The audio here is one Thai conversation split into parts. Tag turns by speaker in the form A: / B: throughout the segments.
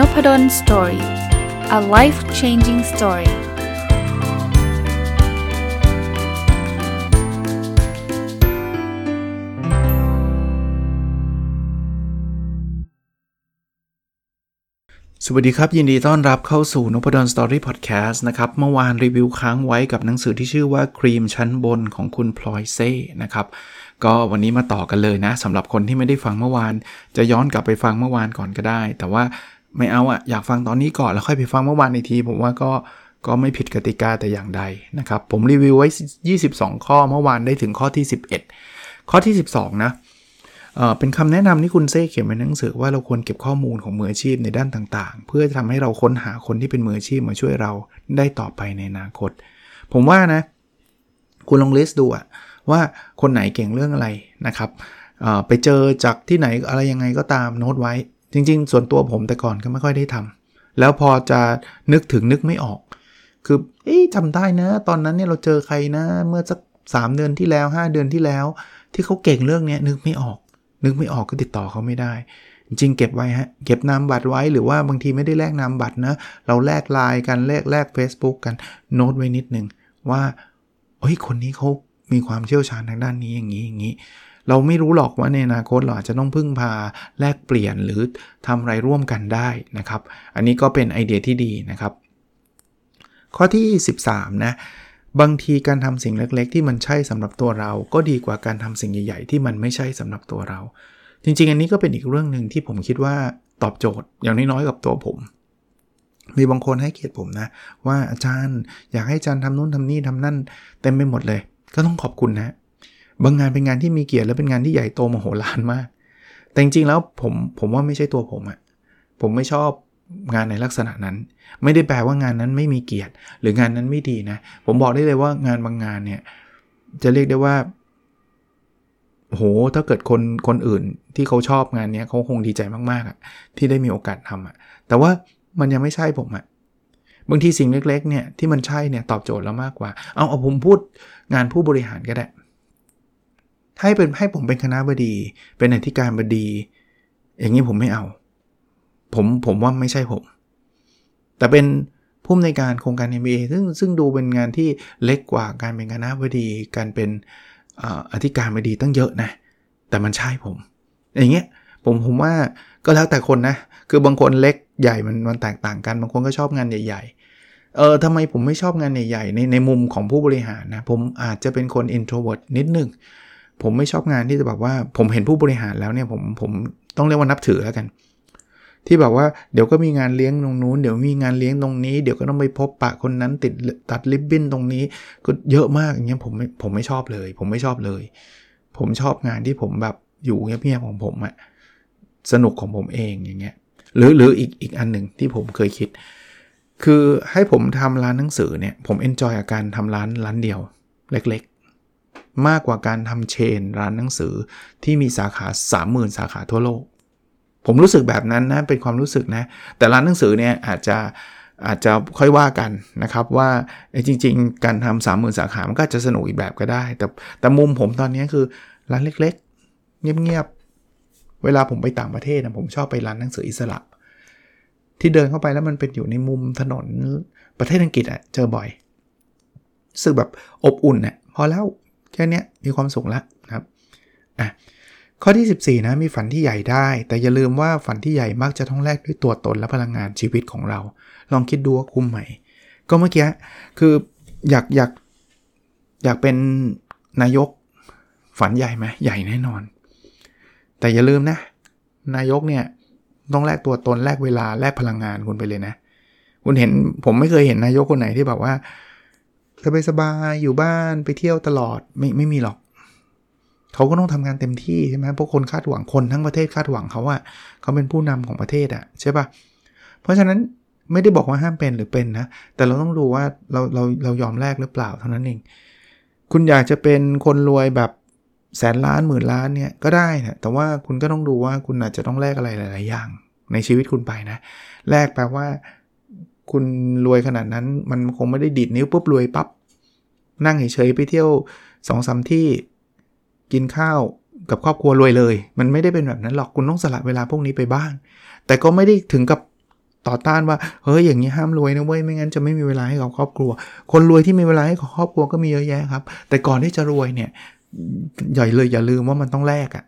A: Nopadol's story a life changing story สวัสดีครับ ยินดีต้อนรับเข้าสู่นพดล story พอดแคสต์นะครับ เมื่อวานรีวิวค้างไว้กับหนังสือที่ชื่อว่าครีมชั้นบนของคุณพลอยเซ่นะครับ ก็วันนี้มาต่อกันเลยนะสำหรับคนที่ไม่ได้ฟังเมื่อวาน จะย้อนกลับไปฟังเมื่อวานก่อนก็ได้ แต่ว่า ไม่เอาอะอยากฟังตอนนี้ก่อนแล้วค่อยไปฟังเมื่อวานในที ผมว่าก็ก็ไม่ผิดกติกาแต่อย่างใดนะครับ ผมรีวิวไว้ 22 ข้อเมื่อวานได้ถึงข้อที่ 11 ข้อที่ 12 นะเเป็นคำแนะนำที่คุณเซ่เขียนในหนังสือว่าเราควรเก็บข้อมูลของมืออาชีพในด้านต่างๆ เพื่อทำให้เราค้นหาคนที่เป็นมืออาชีพมาช่วยเราได้ต่อไปในอนาคต ผมว่านะ คุณลองลิสต์ดูอะว่าคนไหนเก่งเรื่องอะไรนะครับไปเจอจากที่ไหนอะไรยังไงก็ตามโน้ตไว้ จริง ๆ ส่วนตัวผมแต่ก่อนก็ไม่ค่อยได้ทำแล้วพอจะนึกถึงนึกไม่ออก คือเอ๊ะจำได้นะ ตอนนั้นเนี่ยเราเจอใครนะ เมื่อสักสเดือนที่แล้ว 5 เดือนที่แล้ว ที่เขาเก่งเรื่องนี้นึกไม่ออก นึกไม่ออกก็ติดต่อเขาไม่ได้ จริงเก็บไว้ฮะเก็บนามบัตรไว้หรือว่าบางทีไม่ได้แลกนามบัตรนะ เราแลกไลน์กันแลกแลก Facebook กันโน้ตไว้นิดนึงว่าเฮ้ยคนนี้เขามีความเชี่ยวชาญทางด้านนี้อย่างนี้อย่างนี้ เราไม่รู้หรอกว่าในอนาคตเราอาจจะต้องพึ่งพาแลกเปลี่ยนหรือทำอะไรร่วมกันได้นะครับ อันนี้ก็เป็นไอเดียที่ดีนะครับ ข้อที่ 13 นะบางทีการทำสิ่งเล็กๆ ที่มันใช่สำหรับตัวเรา ก็ดีกว่าการทำสิ่งใหญ่ๆ ที่มันไม่ใช่สำหรับตัวเรา จริงๆ อันนี้ก็เป็นอีกเรื่องหนึ่งที่ผมคิดว่าตอบโจทย์อย่างน้อยๆ กับตัวผม มีบางคนให้เกียรติผมนะ ว่าอาจารย์อยากให้อาจารย์ทำนู่นทำนี่ทำนั่น เต็มไปหมดเลย ก็ต้องขอบคุณนะ บางงานเป็นงานที่มีเกียรติและเป็นงานที่ใหญ่โตมโหฬารมาก แต่จริงๆแล้วผมผมว่าไม่ใช่ตัวผมอะผมไม่ชอบงานในลักษณะนั้น ไม่ได้แปลว่างานนั้นไม่มีเกียรติ หรืองานนั้นไม่ดีนะ ผมบอกได้เลยว่างานบางงานเนี่ยจะเรียกได้ว่าโหถ้าเกิดคนคนอื่นที่เขาชอบงานนี้เขาคงดีใจมากๆอะที่ได้มีโอกาสทำอะแต่ว่ามันยังไม่ใช่ผมอะบางทีสิ่งเล็กๆเนี่ยที่มันใช่เนี่ยตอบโจทย์เรามากกว่า เอาเอาผมพูดงานผู้บริหารก็ได้ ให้เป็นให้ผมเป็นคณะบดี เป็นอธิการบดี อย่างนี้ผมไม่เอา ผมผมว่าไม่ใช่ผม แต่เป็นผู้อำนวยการโครงการ MBA ซึ่งซึ่งดูเป็นงานที่เล็กกว่าการเป็นคณะบดี การเป็นอธิการบดีตั้งเยอะนะ แต่มันใช่ผม อย่างเงี้ยผมผมว่าก็แล้วแต่คนนะ คือบางคนเล็กใหญ่มันมันแตกต่างกัน บางคนก็ชอบงานใหญ่เออทำไมผมไม่ชอบงานใหญ่ๆในในมุมของผู้บริหารนะ ผมอาจจะเป็นคน introvert นิดนึง ผมไม่ชอบงานที่จะแบบว่าผมเห็นผู้บริหารแล้วเนี่ยผมผมต้องเรียกว่านับถือแล้วกัน ที่แบบว่าเดี๋ยวก็มีงานเลี้ยงตรงนู้นเดี๋ยวมีงานเลี้ยงตรงนี้ เดี๋ยวก็ต้องไปพบปะคนนั้นติดตัดริบบิ้นตรงนี้ ก็เยอะมากอย่างเงี้ยผมไม่ผมไม่ชอบเลย ผมไม่ชอบเลย ผมชอบงานที่ผมแบบอยู่เงียบๆของผมอะสนุกของผมเองอย่างเงี้ยหรือหรืออีกอีกอันหนึ่งที่ผมเคยคิด คือให้ผมทำร้านหนังสือเนี่ยผม enjoy กับการทำร้านร้านเดียว เล็ก มากกว่าการทำ chain ร้านหนังสือที่มีสาขา 30,000 สาขาทั่วโลก ผมรู้สึกแบบนั้นนะเป็นความรู้สึกนะ แต่ร้านหนังสือเนี่ยอาจจะอาจจะค่อยว่ากันนะครับว่าจริง ๆ การทำสามหมื่นสาขา มันก็จะสนุกอีกแบบก็ได้ แต่แต่มุมผมตอนนี้คือร้านเล็กๆ เงียบๆ เวลาผมไปต่างประเทศนะผมชอบไปร้านหนังสืออิสระ ที่เดินเข้าไปแล้วมันเป็นอยู่ในมุมถนนประเทศอังกฤษอะเจอบ่อยรู้สึกแบบอบอุ่นเนี่ยพอแล้ว แค่นี้มีความสุขแล้วนะครับอะข้อที่ 14 นะ มีฝันที่ใหญ่ได้ แต่อย่าลืมว่าฝันที่ใหญ่มักจะต้องแลกด้วยตัวตนและพลังงานชีวิตของเรา ลองคิดดูว่าคุ้มไหม ก็เมื่อกี้คืออยากอยากอยากเป็นนายกฝันใหญ่ไหมใหญ่แน่นอน แต่อย่าลืมนะ นายกเนี่ยต้องแลกตัวตนแลกเวลาแลกพลังงานคุณไปเลยนะ คุณเห็นผมไม่เคยเห็นนายกคนไหนที่แบบว่า สบายสบายอยู่บ้านไปเที่ยวตลอดไม่ไม่มีหรอก เขาก็ต้องทำงานเต็มที่ใช่ไหมเพราะคนคาดหวังคนทั้งประเทศคาดหวังเขาอะเขาเป็นผู้นำของประเทศอะใช่ปะเพราะฉะนั้นไม่ได้บอกว่าห้ามเป็นหรือเป็นนะ แต่เราต้องดูว่าเราเราเรายอมแลกหรือเปล่าเท่านั้นเอง คุณอยากจะเป็นคนรวยแบบแสนล้านหมื่นล้านเนี่ยก็ได้นะแต่ว่าคุณก็ต้องดูว่าคุณอาจจะต้องแลกอะไรหลาย ๆ อย่าง ในชีวิตคุณไปนะ แลกแปลว่า คุณรวยขนาดนั้น มันคงไม่ได้ดิดนิ้วปุ๊บรวยปับ๊บนั่งเฉยๆไปเที่ยวสองสาที่กินข้าวกับครอบครัวรวยเลย มันไม่ได้เป็นแบบนั้นหรอกคุณต้องสละเวลาพวกนี้ไปบ้าง แต่ก็ไม่ได้ถึงกับต่อต้านว่าเฮ้ยอย่างนี้ห้ามรวยนะเว้ยไม่งั้นจะไม่มีเวลาให้กับครอบครัว คนรวยที่มีเวลาให้กับครอบครัวก็มีเยอะแยะครับ แต่ก่อนที่จะรวยเนี่ยใหญ่เลยอย่าลืมว่ามันต้องแลกอะ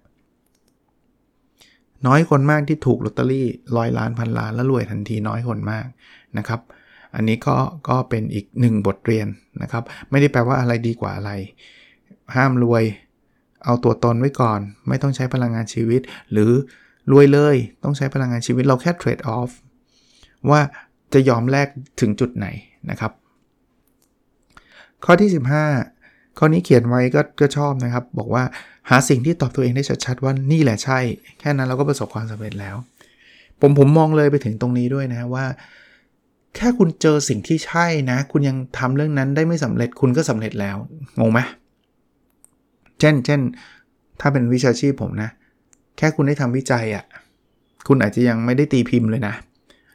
A: น้อยคนมากที่ถูกลอตเตอรี่ร้อยล้านพันล้านแล้วรวยทันทีน้อยคนมาก นะครับ อันนี้ก็ก็เป็นอีกหนึ่งบทเรียนนะครับ ไม่ได้แปลว่าอะไรดีกว่าอะไร ห้ามรวย เอาตัวตนไว้ก่อน ไม่ต้องใช้พลังงานชีวิต หรือรวยเลยต้องใช้พลังงานชีวิตเราแค่เทรดออฟว่าจะยอมแลกถึงจุดไหนนะครับ ข้อที่ 15 ข้อนี้เขียนไว้ก็ก็ชอบนะครับ บอกว่าหาสิ่งที่ตอบตัวเองได้ชัดๆว่านี่แหละใช่ แค่นั้นเราก็ประสบความสำเร็จแล้ว ผมผมมองเลยไปถึงตรงนี้ด้วยนะว่า แค่คุณเจอสิ่งที่ใช่นะ คุณยังทำเรื่องนั้นได้ไม่สำเร็จคุณก็สำเร็จแล้วงงไหมเช่นเช่นถ้าเป็นวิชาชีพผมนะ แค่คุณได้ทำวิจัยอะ่ะคุณอาจจะยังไม่ได้ตีพิมพ์เลยนะ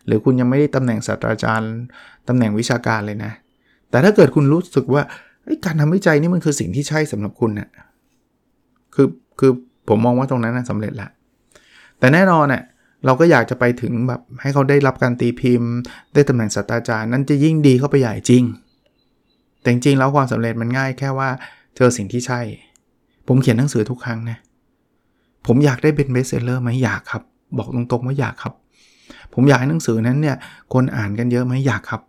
A: หรือคุณยังไม่ได้ตำแหน่งศาสตราจารย์ตำแหน่งวิชาการเลยนะ แต่ถ้าเกิดคุณรู้สึกว่าการทำวิจัยนี่มันคือสิ่งที่ใช่สำหรับคุณนะ่ะคือคือผมมองว่าตรงนั้นนะสำเร็จล้วแต่แน่นอนน่ะ เราก็อยากจะไปถึงแบบให้เขาได้รับการตีพิมพ์ ได้ตำแหน่งศาสตราจารย์นั้นจะยิ่งดีเข้าไปใหญ่จริง แต่จริงแล้วความสำเร็จมันง่ายแค่ว่าเจอสิ่งที่ใช่ ผมเขียนหนังสือทุกครั้งนะ ผมอยากได้เป็นเบสเซลเลอร์ไหมอยากครับ บอกตรงๆว่าอยากครับ ผมอยากให้หนังสือนั้นเนี่ยคนอ่านกันเยอะไหมอยากครับ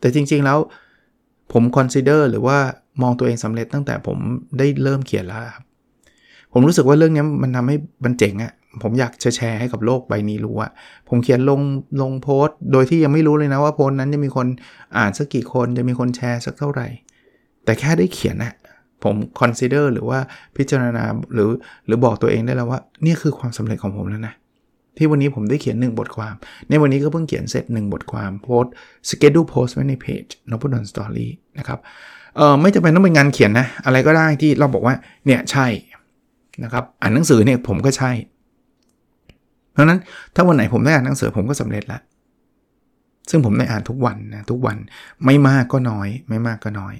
A: แต่จริงๆแล้วผม consider หรือว่ามองตัวเองสำเร็จตั้งแต่ผมได้เริ่มเขียนแล้วครับ ผมรู้สึกว่าเรื่องนี้มันทำให้มันเจ๋งอะ ผมอยากจะแชร์ให้กับโลกใบนี้รู้อะผมเขียนลงลงโพสต์ โดยที่ยังไม่รู้เลยนะว่าโพสต์นั้นจะมีคนอ่านสักกี่คนจะมีคนแชร์สักเท่าไหร่ แต่แค่ได้เขียนอะผม consider หรือว่าพิจารณาหรือหรือบอกตัวเองได้แล้วว่านี่คือความสำเร็จของผมแล้วนะที่วันนี้ผมได้เขียน 1 บทความ ในวันนี้ก็เพิ่งเขียนเสร็จ 1 บทความโพสสเกดูโพสไว้ในเพจนพดลสตอรี่นะครับเออไม่จำเป็นต้องเป็นงานเขียนนะ อะไรก็ได้ที่เราบอกว่าเนี่ยใช่นะครับอ่านหนังสือเนี่ยผมก็ใช่ เพราะนั้นถ้าวันไหนผมได้อ่านหนังสือผมก็สำเร็จล้วซึ่งผมได้อ่านทุกวันนะทุกวันไม่มากก็น้อย ไม่มากก็น้อย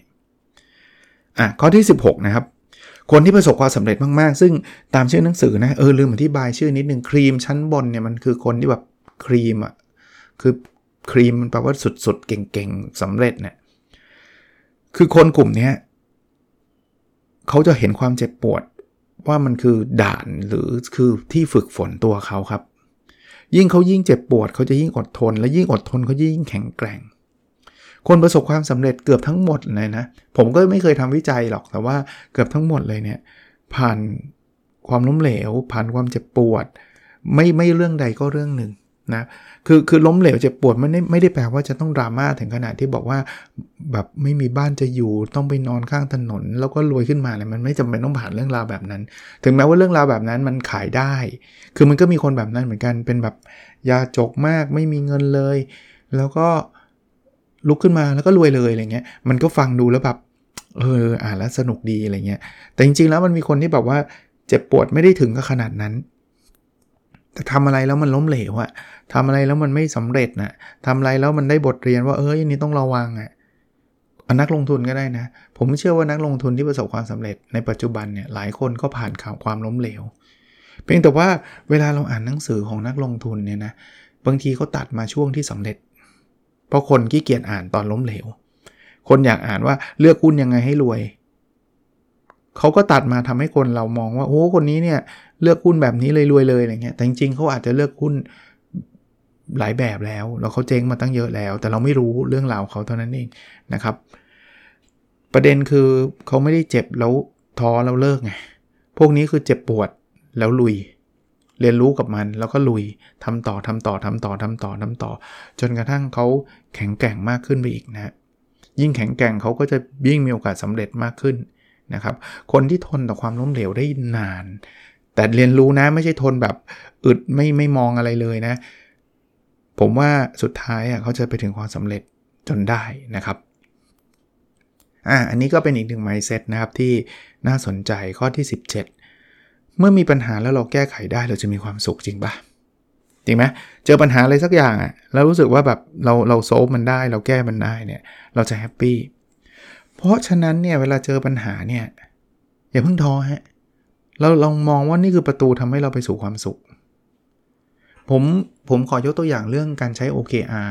A: อะข้อที่ 16 นะครับ คนที่ประสบความสำเร็จมากๆ ซึ่งตามชื่อหนังสือนะเออลืมอธิบายชื่อนิดนึงครีมชั้นบนเนี่ยมันคือคนที่แบบครีมอะคือครีมมันแปลว่าสุดๆ เก่งๆสำเร็จเนี่ยคือคนกลุ่มนี้เขาจะเห็นความเจ็บปวด ว่ามันคือด่านหรือคือที่ฝึกฝนตัวเขาครับ ยิ่งเขายิ่งเจ็บปวดเขาจะยิ่งอดทน และยิ่งอดทนเขายิ่งแข็งแกร่ง คนประสบความสำเร็จเกือบทั้งหมดเลยนะ ผมก็ไม่เคยทำวิจัยหรอกแต่ว่าเกือบทั้งหมดเลยเนี่ยผ่านความล้มเหลว ผ่านความเจ็บปวด ไม่ไม่เรื่องใดก็เรื่องหนึ่ง นะคือคือล้มเหลวเจ็บปวดไม่ได้ไม่ได้แปลว่าจะต้องดราม่าถึงขนาดที่บอกว่าแบบไม่มีบ้านจะอยู่ต้องไปนอนข้างถนน แล้วก็รวยขึ้นมาเลยมันไม่จำเป็นต้องผ่านเรื่องราวแบบนั้น ถึงแม้ว่าเรื่องราวแบบนั้นมันขายได้ คือมันก็มีคนแบบนั้นเหมือนกันเป็นแบบยาจกมากไม่มีเงินเลย แล้วก็ลุกขึ้นมาแล้วก็รวยเลยอะไรเงี้ยมันก็ฟังดูแล้วแบบเอออ่านแล้วสนุกดีอะไรเงี้ยแต่จริงๆแล้วมันมีคนที่แบบว่าเจ็บปวดไม่ได้ถึงกับขนาดนั้น แต่ทำอะไรแล้วมันล้มเหลวอะทำอะไรแล้วมันไม่สำเร็จนะทำอะไรแล้วมันได้บทเรียนว่าเอ้ยนี่ต้องระวังอะ่ะนักลงทุนก็ได้นะ ผมเชื่อว่านักลงทุนที่ประสบความสำเร็จในปัจจุบันเนี่ยหลายคนก็ผ่านข่าวความล้มเหลว เพียงแต่ว่าเวลาเราอ่านหนังสือของนักลงทุนเนี่ยนะบางทีเขาตัดมาช่วงที่สำเร็จ เพราะคนขี้เกียจอ่านตอนล้มเหลว คนอยากอ่านว่าเลือกหุ้นยังไงให้รวยเขาก็ตัดมาทำให้คนเรามองว่าโอ้คนนี้เนี่ย เลือกหุ้นแบบนี้เลยรวยเลยอะไรเงี้ยแต่จริงๆเขาอาจจะเลือกหุ้นหลายแบบแล้วแล้วเขาเจ๊งมาตั้งเยอะแล้ว แต่เราไม่รู้เรื่องราวเขาเท่านั้นเองนะครับ ประเด็นคือเขาไม่ได้เจ็บแล้วท้อแล้วเลิกไงพวกนี้คือเจ็บปวดแล้วลุย เรียนรู้กับมันแล้วก็ลุยทำต่อทำต่อทำต่อทำต่อทำต่อ จนกระทั่งเขาแข็งแกร่งมากขึ้นไปอีกนะ ยิ่งแข็งแกร่งเขาก็จะยิ่งมีโอกาสสำเร็จมากขึ้นนะครับ คนที่ทนต่อความล้มเหลวได้นาน แต่เรียนรู้นะไม่ใช่ทนแบบอึดไม่ไม่มองอะไรเลยนะ ผมว่าสุดท้ายอะเขาจะไปถึงความสำเร็จจนได้นะครับอ่าอันนี้ก็เป็นอีกหนึ่ง mindset นะครับที่น่าสนใจข้อที่ 17 เมื่อมีปัญหาแล้วเราแก้ไขได้เราจะมีความสุขจริงปะจริงไหมเจอปัญหาอะไรสักอย่างอะแล้วรู้สึกว่าแบบเราเราโซฟมันได้ เราแก้มันได้เนี่ยเราจะแฮปปี้เพราะฉะนั้นเนี่ยเวลาเจอปัญหาเนี่ยอย่าเพิ่งท้อฮะ เราลองมองว่านี่คือประตูทำให้เราไปสู่ความสุข ผมผมขอยกตัวอย่างเรื่องการใช้ OKR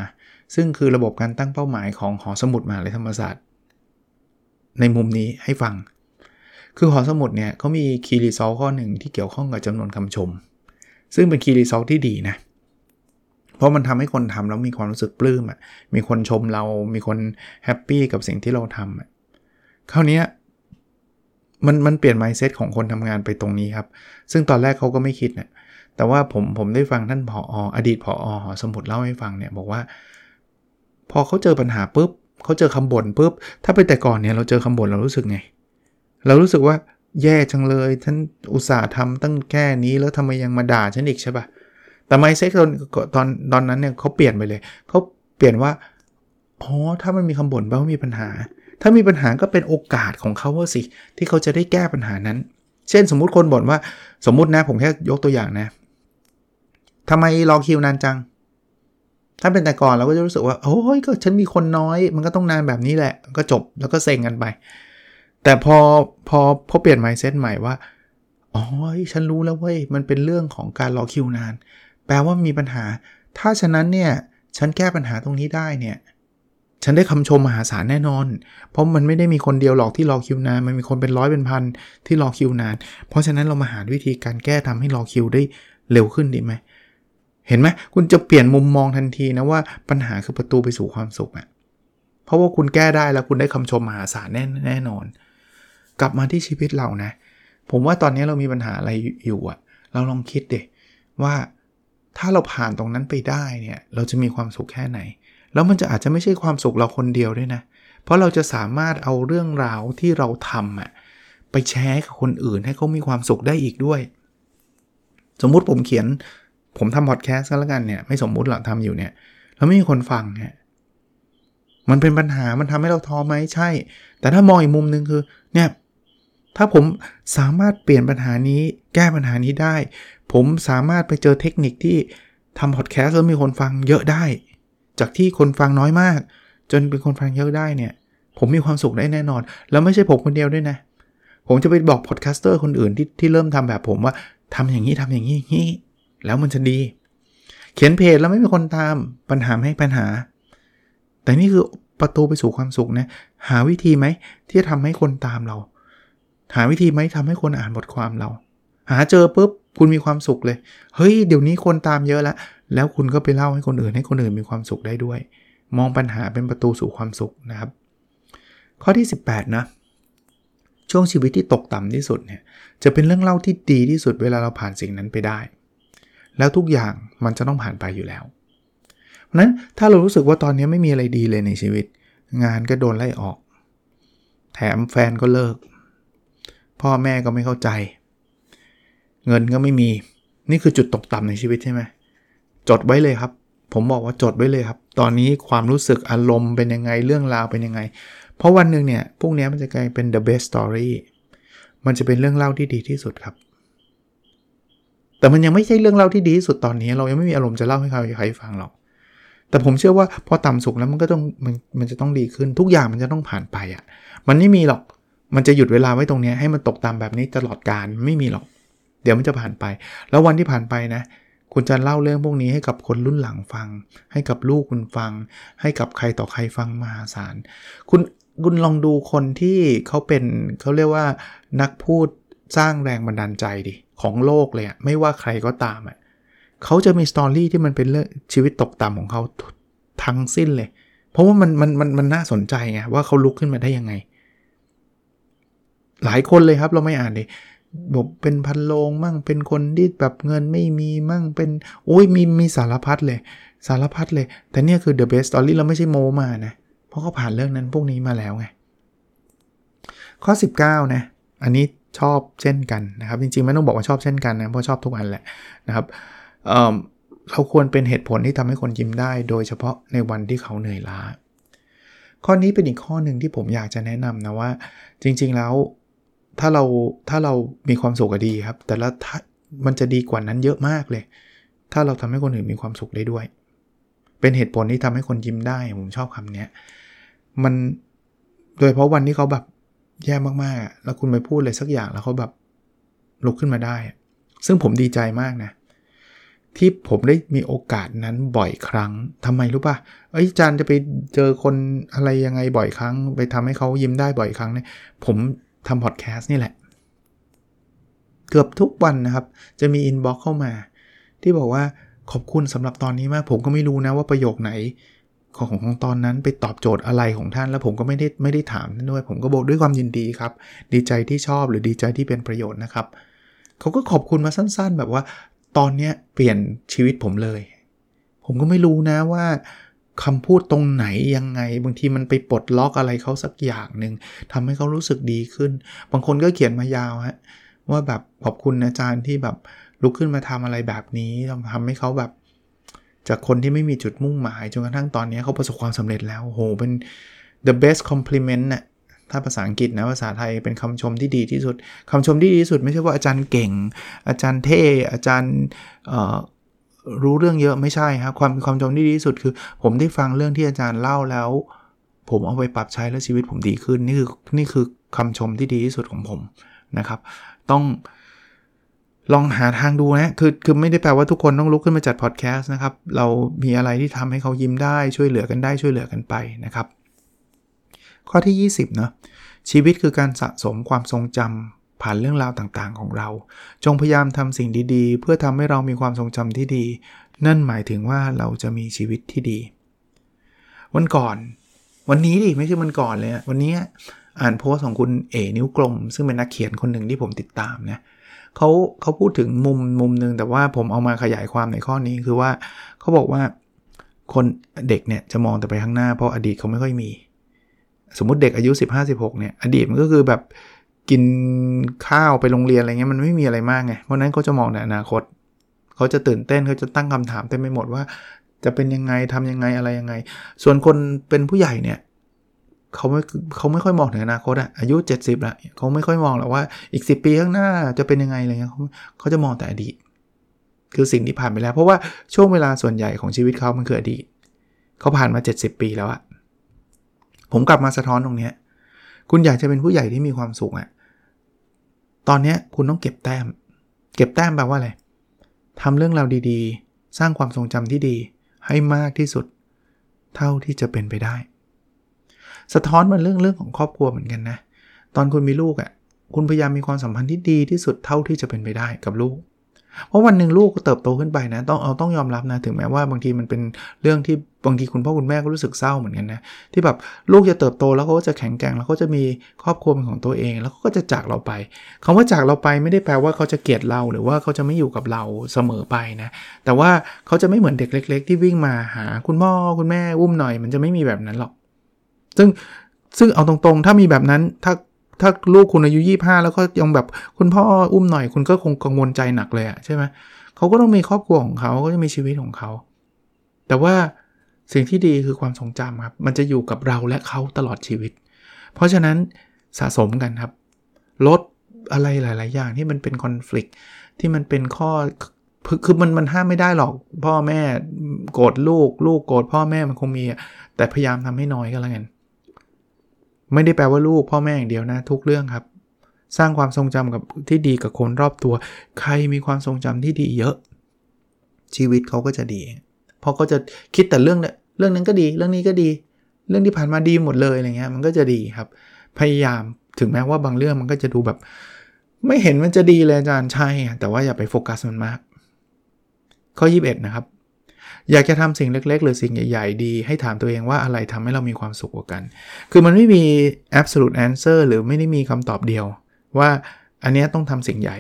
A: ซึ่งคือระบบการตั้งเป้าหมายของหอสมุดมหาลัยธรรมศาสตร์ ในมุมนี้ให้ฟัง คือหอสมุดเนี่ยเขามี key result ข้อหนึ่งที่เกี่ยวข้องกับจำนวนคำชม ซึ่งเป็น key result ที่ดีนะเพราะมันทำให้คนทำแล้วมีความรู้สึกปลื้มอะมีคนชมเรา มีคน happy กับสิ่งที่เราทำอะคราวนี้ มันมันเปลี่ยน mindset ของคนทำงานไปตรงนี้ครับ ซึ่งตอนแรกเขาก็ไม่คิดนะแต่ว่าผมผมได้ฟังท่านผออดีตผอหอสมุดเล่าให้ฟังเนี่ยบอกว่า พอเขาเจอปัญหาปุ๊บเขาเจอคำบ่นปุ๊บถ้าไปแต่ก่อนเนี่ยเราเจอคำบ่นเรารู้สึกไง เรารู้สึกว่าแย่จังเลยท่านอุตส่าห์ทำตั้งแค่นี้แล้วทำไมยังมาด่าฉันอีกใช่ปะแต่ไมเซ็กตอนตอนตอนนั้นเนี่ยเขาเปลี่ยนไปเลยเขาเปลี่ยนว่าอ๋อถ้ามันมีคำบ่นแปลว่ามีปัญหา ถ้ามีปัญหาก็เป็นโอกาสของเขาว่าสิ ที่เขาจะได้แก้ปัญหานั้น เช่นสมมุติคนบ่นว่าสมมุตินะ ผมแค่ยกตัวอย่างนะทำไมรอคิวนานจัง ถ้าเป็นแต่ก่อนเราก็จะรู้สึกว่า โอ้ยก็ฉันมีคนน้อย มันก็ต้องนานแบบนี้แหละ ก็จบแล้วก็เซ็งกันไป แต่พอพอพอเปลี่ยน mindset ใหม่ว่าอ๋อฉันรู้แล้วเว้ยมันเป็นเรื่องของการรอคิวนาน แปลว่ามีปัญหา ถ้าฉะนั้นเนี่ย ฉันแก้ปัญหาตรงนี้ได้เนี่ย ฉันได้คำชมมหาศาลแน่นอน เพราะมันไม่ได้มีคนเดียวหรอกที่รอคิวนาน มันมีคนเป็นร้อยเป็นพันที่รอคิวนาน เพราะฉะนั้นเรามาหาวิธีการแก้ทำให้รอคิวได้เร็วขึ้นดีไหม เห็นไหมคุณจะเปลี่ยนมุมมองทันทีนะว่าปัญหาคือประตูไปสู่ความสุขอะ่ะเพราะว่าคุณแก้ได้แล้วคุณได้คำชมมหาศาลแน่แน่นอน กลับมาที่ชีวิตเรานะ ผมว่าตอนนี้เรามีปัญหาอะไรอยู่อะเราลองคิดดิว่าถ้าเราผ่านตรงนั้นไปได้เนี่ย เราจะมีความสุขแค่ไหน แล้วมันจะอาจจะไม่ใช่ความสุขเราคนเดียวด้วยนะ เพราะเราจะสามารถเอาเรื่องราวที่เราทำอะไปแชร์กับคนอื่นให้เขามีความสุขได้อีกด้วย สมมุติผมเขียน ผมทำพอดแคสต์ก็แล้วกันเนี่ย ไม่สมมุติหรอกทำอยู่เนี่ย แล้วไม่มีคนฟังเนี่ยมันเป็นปัญหา มันทำให้เราท้อไหมใช่ แต่ถ้ามองอีกมุมหนึ่งคือ เนี่ย ถ้าผมสามารถเปลี่ยนปัญหานี้ แก้ปัญหานี้ได้ ผมสามารถไปเจอเทคนิคที่ทำพอดแคสต์แล้วมีคนฟังเยอะได้ จากที่คนฟังน้อยมาก จนเป็นคนฟังเยอะได้เนี่ย ผมมีความสุขได้แน่นอน แล้วไม่ใช่ผมคนเดียวด้วยนะ ผมจะไปบอกพอดแคสเตอร์คนอื่นที่ที่เริ่มทำแบบผมว่าทำอย่างนี้ทำอย่างนี้อย่างนี้แล้วมันจะดี เขียนเพจแล้วไม่มีคนตามปัญหาไม่ปัญหา แต่นี่คือประตูไปสู่ความสุขนะหาวิธีไหมที่จะทำให้คนตามเรา หาวิธีไหมทำให้คนอ่านบทความเรา หาเจอปุ๊บคุณมีความสุขเลย เฮ้ย เดี๋ยวนี้คนตามเยอะแล้ว แล้วคุณก็ไปเล่าให้คนอื่นให้คนอื่นมีความสุขได้ด้วย มองปัญหาเป็นประตูสู่ความสุขนะครับ ข้อที่ 18 นะ ช่วงชีวิตที่ตกต่ำที่สุดเนี่ยจะเป็นเรื่องเล่าที่ดีที่สุดเวลาเราผ่านสิ่งนั้นไปได้ แล้วทุกอย่างมันจะต้องผ่านไปอยู่แล้ว เพราะนั้นถ้าเรารู้สึกว่าตอนนี้ไม่มีอะไรดีเลยในชีวิต งานก็โดนไล่ออก แถมแฟนก็เลิก พ่อแม่ก็ไม่เข้าใจ เงินก็ไม่มีนี่คือจุดตกต่ำในชีวิตใช่ไหม จดไว้เลยครับ ผมบอกว่าจดไว้เลยครับ ตอนนี้ความรู้สึกอารมณ์เป็นยังไงเรื่องราวเป็นยังไง เพราะวันหนึ่งเนี่ยพวกนี้มันจะกลายเป็น the best story มันจะเป็นเรื่องเล่าที่ดีที่สุดครับ แต่มันยังไม่ใช่เรื่องเล่าที่ดีที่สุดตอนนี้ เรายังไม่มีอารมณ์จะเล่าให้ใครฟังหรอกแต่ผมเชื่อว่าพอต่ำสุขแล้วมันก็ต้องมันมันจะต้องดีขึ้นทุกอย่างมันจะต้องผ่านไปอะ่ะ มันไม่มีหรอกมันจะหยุดเวลาไว้ตรงนี้ให้มันตกต่ำแบบนี้ตลอดการไม่มีหรอก เดี๋ยวมันจะผ่านไป แล้ววันที่ผ่านไปนะ คุณจะเล่าเรื่องพวกนี้ให้กับคนรุ่นหลังฟัง ให้กับลูกคุณฟัง ให้กับใครต่อใครฟังมหาศาล คุณคุณลองดูคนที่เขาเป็นเขาเรียกว่านักพูดสร้างแรงบันดาลใจดิ ของโลกเลยอะไม่ว่าใครก็ตามอะเขาจะมีสตอรี่ที่มันเป็นเรื่องชีวิตตกต่ำของเขาทั้งสิ้นเลย เพราะว่ามันมันมันมันน่าสนใจไงว่าเขาลุกขึ้นมาได้ยังไง หลายคนเลยครับเราไม่อ่านเลย บอกเป็นพันโลงมั่งเป็นคนที่แบบเงินไม่มีมั่งเป็นโอ้ยมีมีสารพัดเลย สารพัดเลย แต่เนี่ยคือ the best story เราไม่ใช่โมมานะ เพราะเขาผ่านเรื่องนั้นพวกนี้มาแล้วไง ข้อ 19 นะ อันนี้ชอบเช่นกันนะครับ จริงๆ ไม่ต้องบอกว่าชอบเช่นกันนะ เพราะชอบทุกอันแหละนะครับเเราควรเป็นเหตุผลที่ทำให้คนยิ้มได้ โดยเฉพาะในวันที่เขาเหนื่อยล้า ข้อนี้เป็นอีกข้อหนึ่งที่ผมอยากจะแนะนำนะว่า จริง ๆ แล้ว ถ้าเราถ้าเรามีความสุขก็ดีครับ แต่ละมันจะดีกว่านั้นเยอะมากเลย ถ้าเราทำให้คนอื่นมีความสุขได้ด้วย เป็นเหตุผลที่ทำให้คนยิ้มได้ผมชอบคำนี้มันโดยเพราะวันที่เขาแบบแย่มากๆ แล้วคุณไปพูดอะไรสักอย่างแล้วเขาแบบลุกขึ้นมาได้ ซึ่งผมดีใจมากนะ ที่ผมได้มีโอกาสนั้นบ่อยครั้งทำไมรู้ป่ะเอ้จารย์จะไปเจอคนอะไรยังไงบ่อยครั้ง ไปทำให้เขายิ้มได้บ่อยครั้งเนี่ยผม ทำพอดแคสต์นี่แหละ เกือบทุกวันนะครับ จะมี inbox เข้ามา ที่บอกว่าขอบคุณสำหรับตอนนี้มาก ผมก็ไม่รู้นะว่าประโยคไหนของของตอนนั้นไปตอบโจทย์อะไรของท่าน แล้วผมก็ไม่ได้ไม่ได้ถามท่านด้วย ผมก็บอกด้วยความยินดีครับ ดีใจที่ชอบหรือดีใจที่เป็นประโยชน์นะครับเขาก็ขอบคุณมาสั้น ๆ แบบว่า ตอนเนี้ยเปลี่ยนชีวิตผมเลย ผมก็ไม่รู้นะว่า คำพูดตรงไหนยังไง บางทีมันไปปลดล็อกอะไรเขาสักอย่างหนึ่งทำให้เขารู้สึกดีขึ้น บางคนก็เขียนมายาวฮะว่าแบบขอบคุณอาจารย์ที่แบบลุกขึ้นมาทำอะไรแบบนี้ทำให้เขาแบบ จากคนที่ไม่มีจุดมุ่งหมายจนกระทั่งตอนนี้เขาประสบความสำเร็จแล้วโหเป็น the best compliment น่ะถ้าภาษาอังกฤษนะภาษาไทยเป็นคำชมที่ดีที่สุดคำชมที่ดีที่สุด ไม่ใช่ว่าอาจารย์เก่ง อาจารย์เท่อาจารย์ รู้เรื่องเยอะไม่ใช่ครับความความชมที่ดีที่สุดคือ ผมได้ฟังเรื่องที่อาจารย์เล่าแล้ว ผมเอาไปปรับใช้แล้วชีวิตผมดีขึ้นนี่คือนี่คือคำชมที่ดีที่สุดของผมนะครับ ต้องลองหาทางดูนะ คือ คือไม่ได้แปลว่าทุกคนต้องลุกขึ้นมาจัดพอดแคสต์นะครับ เรามีอะไรที่ทำให้เขายิ้มได้ช่วยเหลือกันได้ช่วยเหลือกันไปนะครับ ข้อที่ 20เนาะชีวิตคือการสะสมความทรงจำ ผ่านเรื่องราวต่างๆของเรา จงพยายามทำสิ่งดีๆ เพื่อทำให้เรามีความทรงจำที่ดี นั่นหมายถึงว่าเราจะมีชีวิตที่ดี วันก่อน วันนี้ดิไม่ใช่วันก่อนเลยวันนี้อ่านโพสของคุณเอ๋นิ้วกลม ซึ่งเป็นนักเขียนคนหนึ่งที่ผมติดตามนะเขาเขาพูดถึงมุมมุมหนึ่งแต่ว่าผมเอามาขยายความในข้อนี้คือว่าเขาบอกว่าคนเด็กเนี่ยจะมองแต่ไปข้างหน้าเพราะอดีตเขาไม่ค่อยมี สมมติเด็กอายุ 15-16เนี่ยอดีตมันก็คือแบบ กินข้าวไปโรงเรียนอะไรเงี้ยมันไม่มีอะไรมากไง เพราะนั้นเขาจะมองในอนาคต เขาจะตื่นเต้นเขาจะตั้งคำถามเต็มไปหมดว่า จะเป็นยังไงทำยังไงอะไรยังไง ส่วนคนเป็นผู้ใหญ่เนี่ยเขาไม่เขาไม่ค่อยมองถึงอนาคตอะอายุ 70ละเขาไม่ค่อยมองหรอกว่าอีก 10 ปีข้างหน้าจะเป็นยังไงอะไรเงี้ยเขาเขาจะมองแต่อดีต คือสิ่งที่ผ่านไปแล้ว เพราะว่าช่วงเวลาส่วนใหญ่ของชีวิตเขามันคืออดีตเขาผ่านมา 70 ปีแล้วอะผมกลับมาสะท้อนตรงเนี้ยคุณอยากจะเป็นผู้ใหญ่ที่มีความสุขอะ ตอนนี้คุณต้องเก็บแต้ม เก็บแต้มแปลว่าอะไรทำเรื่องราวดีๆ สร้างความทรงจำที่ดีให้มากที่สุด เท่าที่จะเป็นไปได้ สะท้อนมาเรื่องเรื่องของครอบครัวเหมือนกันนะ ตอนคุณมีลูกอะ่ะ คุณพยายามมีความสัมพันธ์ที่ดีที่สุดเท่าที่จะเป็นไปได้กับลูก เพราะวันหนึ่งลูกเติบโตขึ้นไปนะต้องเอาต้องยอมรับนะถึงแม้ว่าบางทีมันเป็นเรื่องที่บางทีคุณพ่อคุณแม่ก็รู้สึกเศร้าเหมือนกันนะที่แบบลูกจะเติบโตแล้วเขาก็จะแข็งแกร่งแล้วก็จะมีครอบครัวเป็นของตัวเอง แล้วก็จะจากเราไปคำว่าจากเราไปไม่ได้แปลว่าเขาจะเกลียดเราหรือว่าเขาจะไม่อยู่กับเราเสมอไปนะแต่ว่าเขาจะไม่เหมือนเด็กเล็ก ๆ ที่วิ่งมาหา คุณพ่อคุณแม่อุ้มหน่อย มันจะไม่มีแบบนั้นหรอก ซึ่งซึ่งเอาตรงๆ ถ้ามีแบบนั้นถ้า ถ้าลูกคุณอายุยี่ห้าแล้วก็ยังแบบคุณพ่ออุ้มหน่อยคุณก็คงกังวลใจหนักเลยอะใช่ไหมเขาก็ต้องมีครอบครัวของเขาก็จะมีชีวิตของเขา แต่ว่าสิ่งที่ดีคือความทรงจำครับ มันจะอยู่กับเราและเขาตลอดชีวิต เพราะฉะนั้นสะสมกันครับ ลดอะไรหลาย ๆ อย่างที่มันเป็นคอน FLICT ที่มันเป็นข้อคือมันมันห้ามไม่ได้หรอกพ่อแม่โกรธลูก ลูกโกรธพ่อแม่มันคงมีแต่พยายามทำให้น้อยก็แล้วกัน ไม่ได้แปลว่าลูกพ่อแม่อย่างเดียวนะ ทุกเรื่องครับ สร้างความทรงจำกับที่ดีกับคนรอบตัว ใครมีความทรงจำที่ดีเยอะ ชีวิตเขาก็จะดีเพราะก็จะคิดแต่เรื่องเนี่ยเรื่องนั้นก็ดี เรื่องนี้ก็ดี เรื่องที่ผ่านมาดีหมดเลยอะไรเงี้ยมันก็จะดีครับ พยายามถึงแม้ว่าบางเรื่องมันก็จะดูแบบ ไม่เห็นมันจะดีเลยอาจารย์ใช่แต่ว่าอย่าไปโฟกัสมันมาก ข้อ 21 นะครับ อยากจะทำสิ่งเล็ก ๆ หรือสิ่งใหญ่ ๆ ดี ให้ถามตัวเองว่าอะไรทำให้เรามีความสุขกว่ากัน คือมันไม่มี absolute answer หรือไม่ได้มีคำตอบเดียว ว่าอันนี้ต้องทำสิ่งใหญ่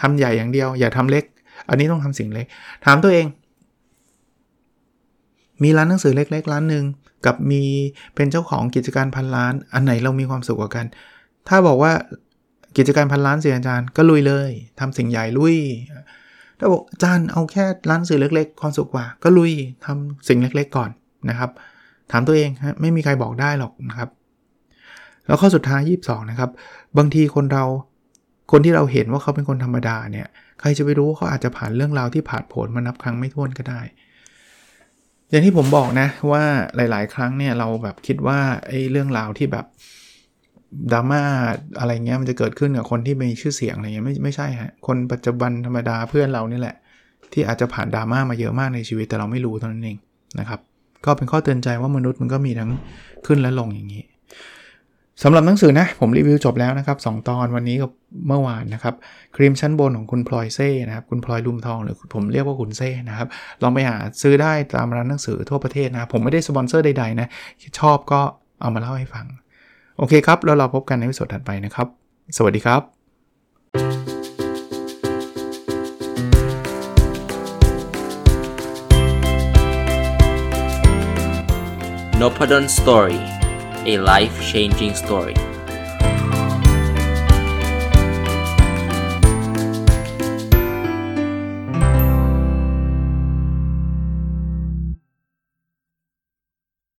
A: ทำใหญ่อย่างเดียว อย่าทำเล็ก อันนี้ต้องทำสิ่งเล็ก ถามตัวเอง มีร้านหนังสือเล็ก ๆ ร้านหนึ่งกับมีเป็นเจ้าของกิจการพันล้าน อันไหนเรามีความสุขกว่ากัน ถ้าบอกว่ากิจการพันล้านเสียอาจารย์ก็ลุยเลยทำสิ่งใหญ่ลุย ถ้าบอกอาจารย์เอาแค่ร้านสื่อเล็ก ๆ ความสุขกว่า ก็ลุยทำสิ่งเล็ก ๆ ก่อนนะครับ ถามตัวเองฮะไม่มีใครบอกได้หรอกนะครับ แล้วข้อสุดท้าย 22 นะครับ บางทีคนเราคนที่เราเห็นว่าเขาเป็นคนธรรมดาเนี่ยใครจะไปรู้ว่าเขาอาจจะผ่านเรื่องราวที่ผ่านผลมานับครั้งไม่ถ้วนก็ได้ อย่างที่ผมบอกนะว่าหลาย ๆ ครั้งเนี่ยเราแบบคิดว่าไอ้เรื่องราวที่แบบ ดราม่าอะไรเงี้ยมันจะเกิดขึ้นกับคนที่มีชื่อเสียงอะไรเงี้ยไม่ไม่ใช่ฮะคนปัจจุบันธรรมดาเพื่อนเรานี่แหละ ที่อาจจะผ่านดราม่ามาเยอะมากในชีวิตแต่เราไม่รู้เท่านั้นเองนะครับ ก็เป็นข้อเตือนใจว่ามนุษย์มันก็มีทั้งขึ้นและลงอย่างนี้สำหรับหนังสือนะ ผมรีวิวจบแล้วนะครับ 2 ตอนวันนี้กับเมื่อวานนะครับครีมชั้นบนของคุณพลอยเซ่นะครับคุณพลอยลุมทองหรือผมเรียกว่าคุณเซ่นะครับลองไปหาซื้อได้ตามร้านหนังสือทั่วประเทศนะผมไม่ได้สปอนเซอร์ใดๆนะชอบก็เอามาเล่าให้ฟัง โอเคครับ แล้วเราพบกันในวิดีโอถัดไปนะครับ สวัสดีครับ
B: n o p a d o n Story a life changing story